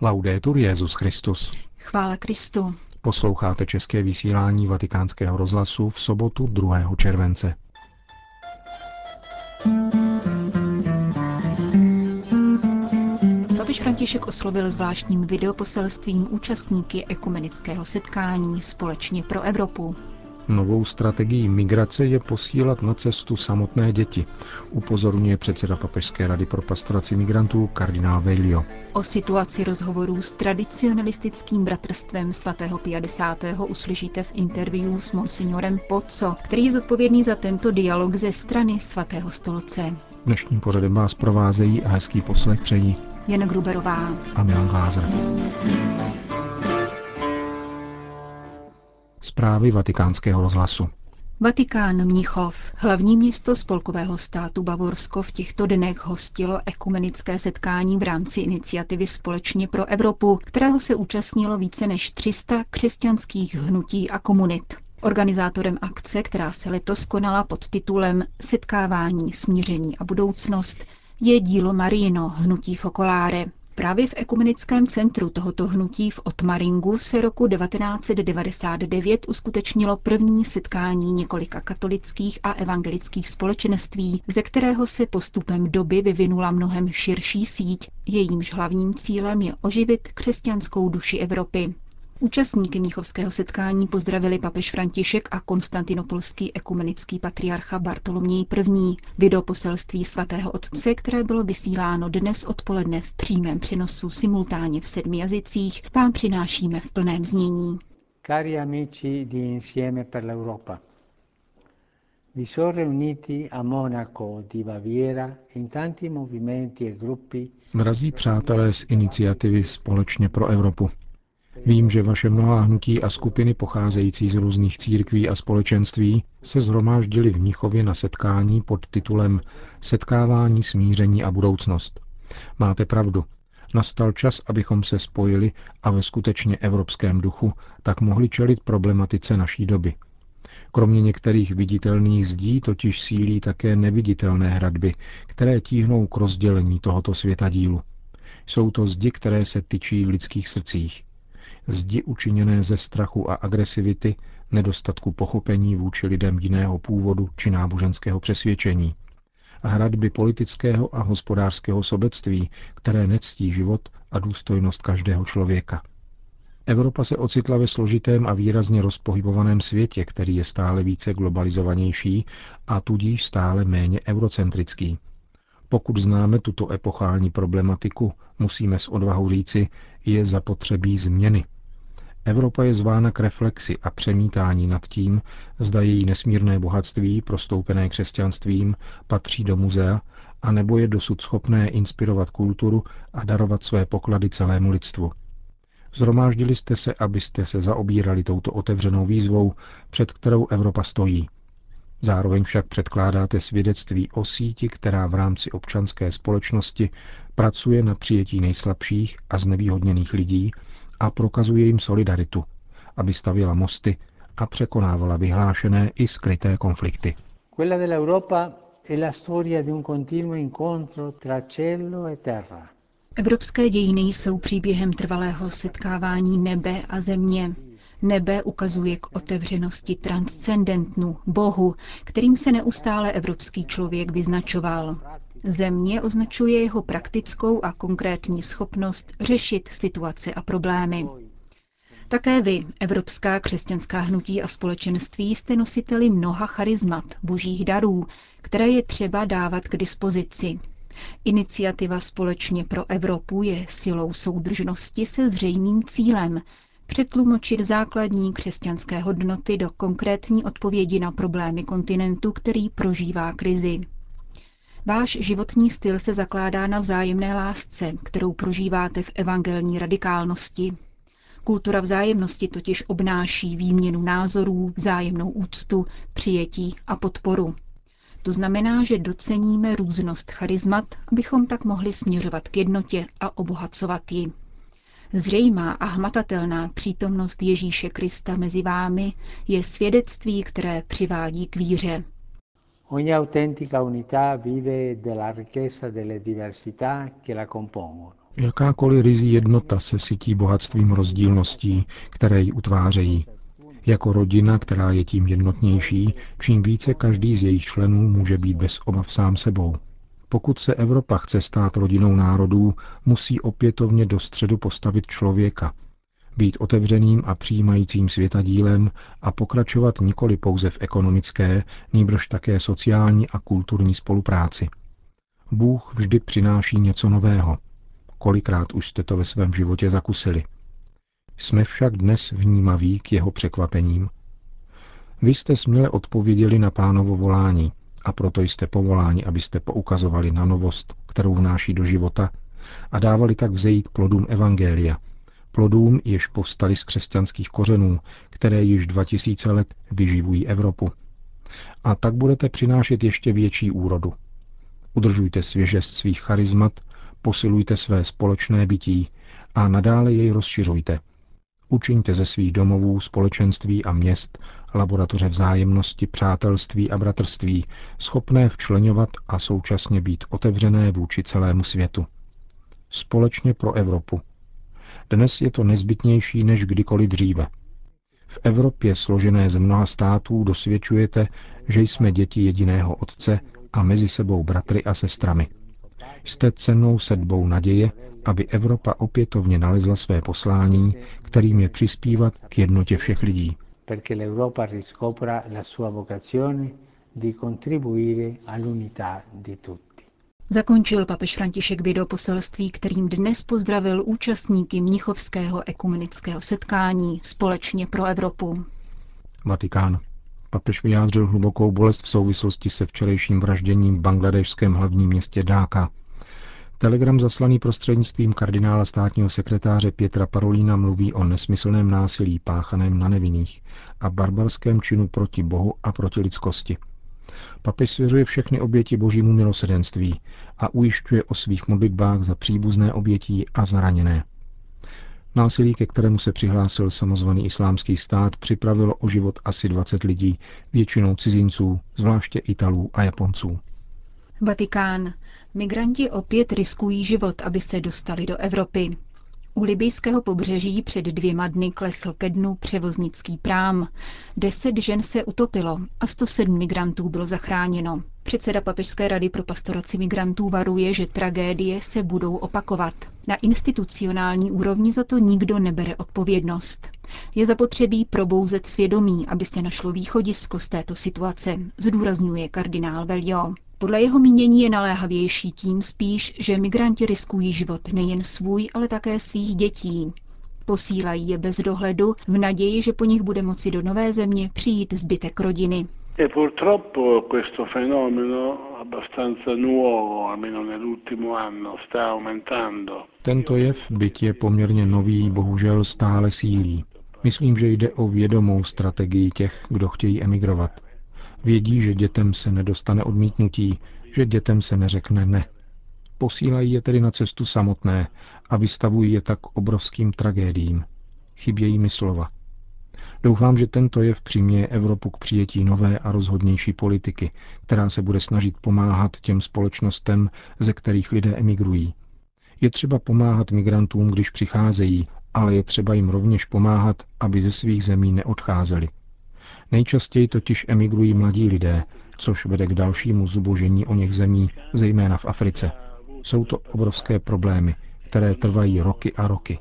Laudetur Jezus Christus. Chvála Kristu. Posloucháte české vysílání Vatikánského rozhlasu v sobotu 2. července. Papež František oslovil zvláštním videoposelstvím účastníky ekumenického setkání Společně pro Evropu. Novou strategií migrace je posílat na cestu samotné děti, upozorňuje předseda Papežské rady pro pastoraci migrantů kardinál Veilio. O situaci rozhovorů s tradicionalistickým bratrstvem svatého 50. uslyšíte v interview s monsignorem Pozzo, který je zodpovědný za tento dialog ze strany svatého stolce. Dnešním pořadem vás provázejí a hezký poslech přejí Jan Gruberová a Milan Glázer. Zprávy vatikánského rozhlasu. Vatikán Mnichov, hlavní město spolkového státu Bavorsko, v těchto dnech hostilo ekumenické setkání v rámci iniciativy Společně pro Evropu, kterého se účastnilo více než 300 křesťanských hnutí a komunit. Organizátorem akce, která se letos konala pod titulem Setkávání, smíření a budoucnost, je dílo Marino, hnutí Focolare. Právě v ekumenickém centru tohoto hnutí v Otmaringu se roku 1999 uskutečnilo první setkání několika katolických a evangelických společenství, ze kterého se postupem doby vyvinula mnohem širší síť, jejímž hlavním cílem je oživit křesťanskou duši Evropy. Účastníky Mnichovského setkání pozdravili papež František a konstantinopolský ekumenický patriarcha Bartoloměj I. Video poselství svatého otce, které bylo vysíláno dnes odpoledne v přímém přenosu simultánně v sedmi jazycích, vám přinášíme v plném znění. Cari amici di Insieme per l'Europa, vi sono riuniti a Monaco di Baviera in tanti movimenti e gruppi Drazí přátelé z iniciativy Společně pro Evropu. Vím, že vaše mnohá hnutí a skupiny pocházející z různých církví a společenství se zhromáždili v Mnichově na setkání pod titulem Setkávání, smíření a budoucnost. Máte pravdu. Nastal čas, abychom se spojili a ve skutečně evropském duchu tak mohli čelit problematice naší doby. Kromě některých viditelných zdí totiž sílí také neviditelné hradby, které tíhnou k rozdělení tohoto světa dílu. Jsou to zdi, které se tyčí v lidských srdcích zdi učiněné ze strachu a agresivity, nedostatku pochopení vůči lidem jiného původu či náboženského přesvědčení, hradby politického a hospodářského sobectví, které nectí život a důstojnost každého člověka. Evropa se ocitla ve složitém a výrazně rozpohybovaném světě, který je stále více globalizovanější a tudíž stále méně eurocentrický. Pokud známe tuto epochální problematiku, musíme s odvahou říci, je zapotřebí změny, Evropa je zvána k reflexi a přemítání nad tím, zda její nesmírné bohatství, prostoupené křesťanstvím, patří do muzea, anebo je dosud schopné inspirovat kulturu a darovat své poklady celému lidstvu. Zhromáždili jste se, abyste se zaobírali touto otevřenou výzvou, před kterou Evropa stojí. Zároveň však předkládáte svědectví o síti, která v rámci občanské společnosti pracuje na přijetí nejslabších a znevýhodněných lidí a prokazuje jim solidaritu, aby stavěla mosty a překonávala vyhlášené i skryté konflikty. Quella dell'Europa è la storia di un continuo incontro tra cielo e terra. Evropské dějiny jsou příběhem trvalého setkávání nebe a země. Nebe ukazuje k otevřenosti transcendentnu, Bohu, kterým se neustále evropský člověk vyznačoval. Země označuje jeho praktickou a konkrétní schopnost řešit situace a problémy. Také vy, Evropská křesťanská hnutí a společenství, jste nositeli mnoha charizmat, božích darů, které je třeba dávat k dispozici. Iniciativa Společně pro Evropu je silou soudržnosti se zřejmým cílem přetlumočit základní křesťanské hodnoty do konkrétní odpovědi na problémy kontinentu, který prožívá krizi. Váš životní styl se zakládá na vzájemné lásce, kterou prožíváte v evangelní radikálnosti. Kultura vzájemnosti totiž obnáší výměnu názorů, vzájemnou úctu, přijetí a podporu. To znamená, že doceníme různost charizmat, abychom tak mohli směřovat k jednotě a obohacovat ji. Zřejmá a hmatatelná přítomnost Ježíše Krista mezi vámi je svědectví, které přivádí k víře. Ogni autentica unità vive della ricchezza delle diversità che la compongono. Jakákoliv rizí jednota se sytí bohatstvím rozdílností, které ji utvářejí. Jako rodina, která je tím jednotnější, čím více každý z jejich členů může být bez obav sám sebou. Pokud se Evropa chce stát rodinou národů, musí opětovně do středu postavit člověka, být otevřeným a přijímajícím světadílem a pokračovat nikoli pouze v ekonomické, nýbrž také sociální a kulturní spolupráci. Bůh vždy přináší něco nového. Kolikrát už jste to ve svém životě zakusili. Jsme však dnes vnímaví k jeho překvapením. Vy jste směle odpověděli na pánovo volání a proto jste povoláni, abyste poukazovali na novost, kterou vnáší do života a dávali tak vzejít plodům Evangelia, plodům, jež povstali z křesťanských kořenů, které již 2000 let vyživují Evropu. A tak budete přinášet ještě větší úrodu. Udržujte svěžest svých charizmat, posilujte své společné bytí a nadále jej rozšiřujte. Učiňte ze svých domovů, společenství a měst laboratoře vzájemnosti, přátelství a bratrství, schopné včlenovat a současně být otevřené vůči celému světu. Společně pro Evropu, dnes je to nezbytnější než kdykoliv dříve. V Evropě složené z mnoha států dosvědčujete, že jsme děti jediného Otce a mezi sebou bratry a sestrami. Jste cennou sedbou naděje, aby Evropa opětovně nalezla své poslání, kterým je přispívat k jednotě všech lidí. Perché l'Europa la sua vocazione di contribuire all'unità di tutti. Zakončil papež František video poselství, kterým dnes pozdravil účastníky Mnichovského ekumenického setkání společně pro Evropu. Vatikán. Papež vyjádřil hlubokou bolest v souvislosti se včerejším vražděním v bangladešském hlavním městě Dáka. Telegram zaslaný prostřednictvím kardinála státního sekretáře Pětra Parolína mluví o nesmyslném násilí páchaném na nevinných a barbarském činu proti Bohu a proti lidskosti – Papež svěřuje všechny oběti božímu milosedenství a ujišťuje o svých modlitbách za příbuzné obětí a zraněné. Násilí, ke kterému se přihlásil samozvaný islámský stát, připravilo o život asi 20 lidí, většinou cizinců, zvláště Italů a Japonců. Vatikán. Migranti opět riskují život, aby se dostali do Evropy. U libijského pobřeží před dvěma dny klesl ke dnu převoznický prám. Deset žen se utopilo a 107 migrantů bylo zachráněno. Předseda Papežské rady pro pastoraci migrantů varuje, že tragédie se budou opakovat. Na institucionální úrovni za to nikdo nebere odpovědnost. Je zapotřebí probouzet svědomí, aby se našlo východisko z této situace, zdůrazňuje kardinál Velio. Podle jeho mínění je naléhavější tím spíš, že migranti riskují život nejen svůj, ale také svých dětí. Posílají je bez dohledu v naději, že po nich bude moci do nové země přijít zbytek rodiny. Purtroppo questo fenomeno abbastanza nuovo, almeno nell'ultimo anno, sta aumentando. Tento jev, byť je poměrně nový, bohužel stále sílí. Myslím, že jde o vědomou strategii těch, kdo chtějí emigrovat. Vědí, že dětem se nedostane odmítnutí, že dětem se neřekne ne. Posílají je tedy na cestu samotné a vystavují je tak obrovským tragédiím. Chybějí mi slova. Doufám, že tento jev přiměje Evropu k přijetí nové a rozhodnější politiky, která se bude snažit pomáhat těm společnostem, ze kterých lidé emigrují. Je třeba pomáhat migrantům, když přicházejí, ale je třeba jim rovněž pomáhat, aby ze svých zemí neodcházeli. Nejčastěji totiž emigrují mladí lidé, což vede k dalšímu zubožení o něch zemí, zejména v Africe. Jsou to obrovské problémy, které trvají roky a roky.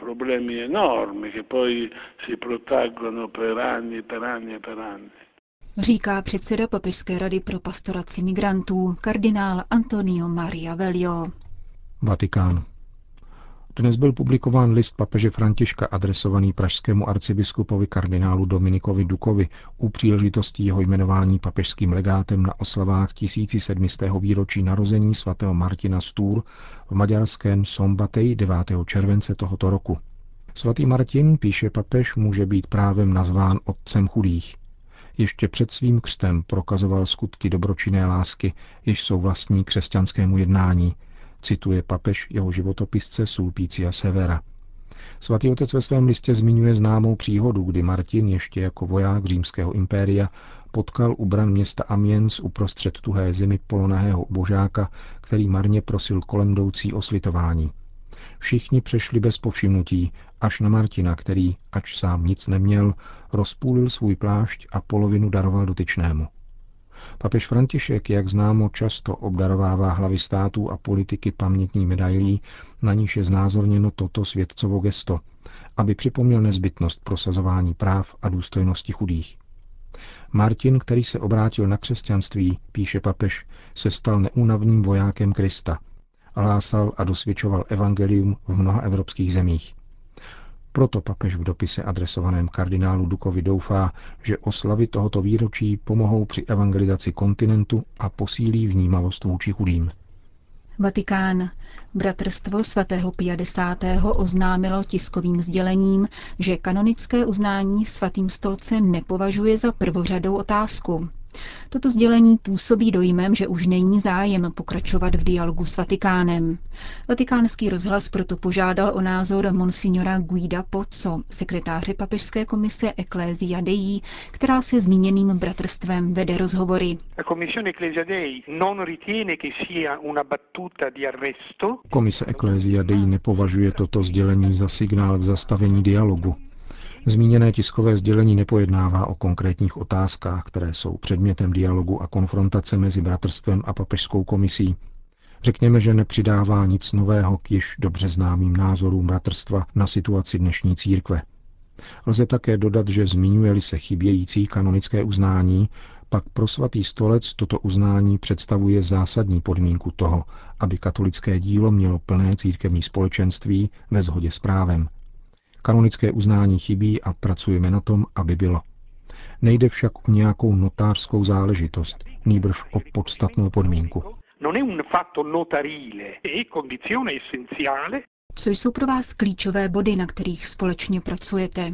Problémy enormi, che poi si protraggono per anni, per anni, per anni. Říká předseda Papežské rady pro pastoraci migrantů, kardinál Antonio Maria Velio. Vatikán. Dnes byl publikován list papeže Františka adresovaný pražskému arcibiskupovi kardinálu Dominikovi Dukovi u příležitosti jeho jmenování papežským legátem na oslavách 1700. výročí narození svatého Martina Stůr v maďarském Sombatej 9. července tohoto roku. Svatý Martin, píše papež, může být právem nazván otcem chudých. Ještě před svým křtem prokazoval skutky dobročinné lásky, jež jsou vlastní křesťanskému jednání – cituje papež jeho životopisce Sulpícia Severa. Svatý otec ve svém listě zmiňuje známou příhodu, kdy Martin ještě jako voják římského impéria potkal u bran města Amiens uprostřed tuhé zimy polonahého božáka, který marně prosil kolem jdoucí o slitování. Všichni přešli bez povšimnutí, až na Martina, který, ač sám nic neměl, rozpůlil svůj plášť a polovinu daroval dotyčnému. Papež František, jak známo, často obdarovává hlavy států a politiky pamětní medailí, na níž je znázorněno toto světcovo gesto, aby připomněl nezbytnost prosazování práv a důstojnosti chudých. Martin, který se obrátil na křesťanství, píše papež, se stal neúnavným vojákem Krista. Hlásal a dosvědčoval evangelium v mnoha evropských zemích. Proto papež v dopise adresovaném kardinálu Dukovi doufá, že oslavy tohoto výročí pomohou při evangelizaci kontinentu a posílí vnímavost vůči chudým. Vatikán. Bratrstvo svatého 50. oznámilo tiskovým sdělením, že kanonické uznání svatým stolcem nepovažuje za prvořadou otázku. Toto sdělení působí dojmem, že už není zájem pokračovat v dialogu s Vatikánem. Vatikánský rozhlas proto požádal o názor monsignora Guida Pozzo, sekretáře papežské komise Ecclesia Dei, která se zmíněným bratrstvem vede rozhovory. Komise Ecclesia Dei nepovažuje toto sdělení za signál k zastavení dialogu. Zmíněné tiskové sdělení nepojednává o konkrétních otázkách, které jsou předmětem dialogu a konfrontace mezi bratrstvem a papežskou komisí. Řekněme, že nepřidává nic nového k již dobře známým názorům bratrstva na situaci dnešní církve. Lze také dodat, že zmiňuje-li se chybějící kanonické uznání, pak pro svatý stolec toto uznání představuje zásadní podmínku toho, aby katolické dílo mělo plné církevní společenství ve shodě s právem, Kanonické uznání chybí a pracujeme na tom, aby bylo. Nejde však o nějakou notářskou záležitost, nýbrž o podstatnou podmínku. Co jsou pro vás klíčové body, na kterých společně pracujete?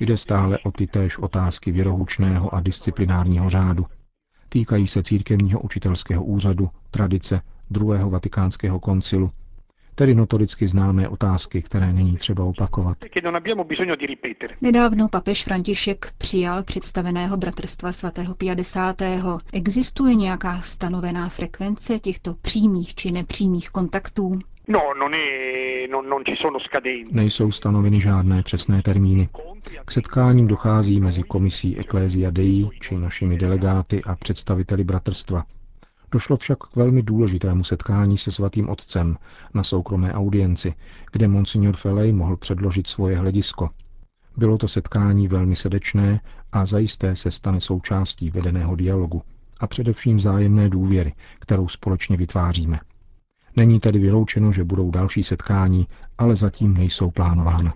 Jde stále o ty též otázky věrohučného a disciplinárního řádu. Týkají se církevního učitelského úřadu, tradice, druhého vatikánského koncilu, tedy notoricky známé otázky, které není třeba opakovat. Nedávno papež František přijal představeného bratrstva svatého 50. Existuje nějaká stanovená frekvence těchto přímých či nepřímých kontaktů? No, non è, non, non ci sono Nejsou stanoveny žádné přesné termíny. K setkáním dochází mezi komisí Ecclesia Dei či našimi delegáty a představiteli bratrstva. Došlo však k velmi důležitému setkání se svatým otcem na soukromé audienci, kde monsignor Felej mohl předložit svoje hledisko. Bylo to setkání velmi srdečné a zajisté se stane součástí vedeného dialogu a především vzájemné důvěry, kterou společně vytváříme. Není tedy vyloučeno, že budou další setkání, ale zatím nejsou plánována.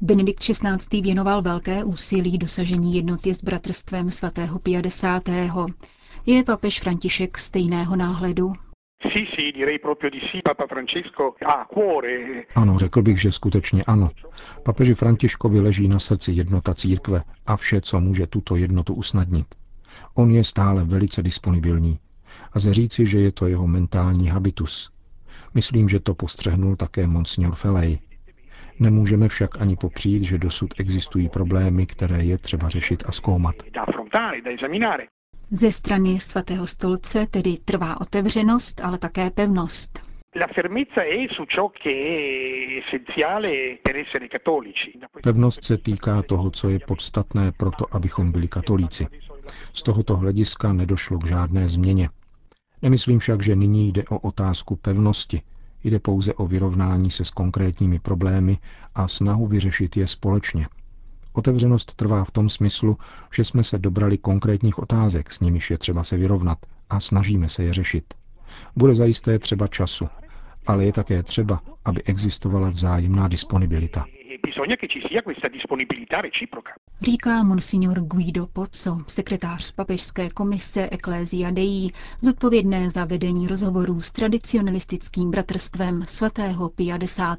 Benedikt XVI. věnoval velké úsilí dosažení jednoty s bratrstvem svatého 50. Je papež František stejného náhledu? Ano, řekl bych, že skutečně ano. Papeži Františkovi leží na srdci jednota církve a vše, co může tuto jednotu usnadnit. On je stále velice disponibilní. A ze říci, že je to jeho mentální habitus. Myslím, že to postřehnul také monsignor Felej. Nemůžeme však ani popřít, že dosud existují problémy, které je třeba řešit a zkoumat. Ze strany svatého stolce tedy trvá otevřenost, ale také pevnost. Pevnost se týká toho, co je podstatné pro to, abychom byli katolíci. Z tohoto hlediska nedošlo k žádné změně. Nemyslím však, že nyní jde o otázku pevnosti. Jde pouze o vyrovnání se s konkrétními problémy a snahu vyřešit je společně, Otevřenost trvá v tom smyslu, že jsme se dobrali konkrétních otázek, s nimiž je třeba se vyrovnat a snažíme se je řešit. Bude zajisté třeba času, ale je také třeba, aby existovala vzájemná disponibilita. Říká monsignor Guido Pozzo, sekretář papežské komise Ecclesia Dei, zodpovědné za vedení rozhovorů s tradicionalistickým bratrstvem svatého 50.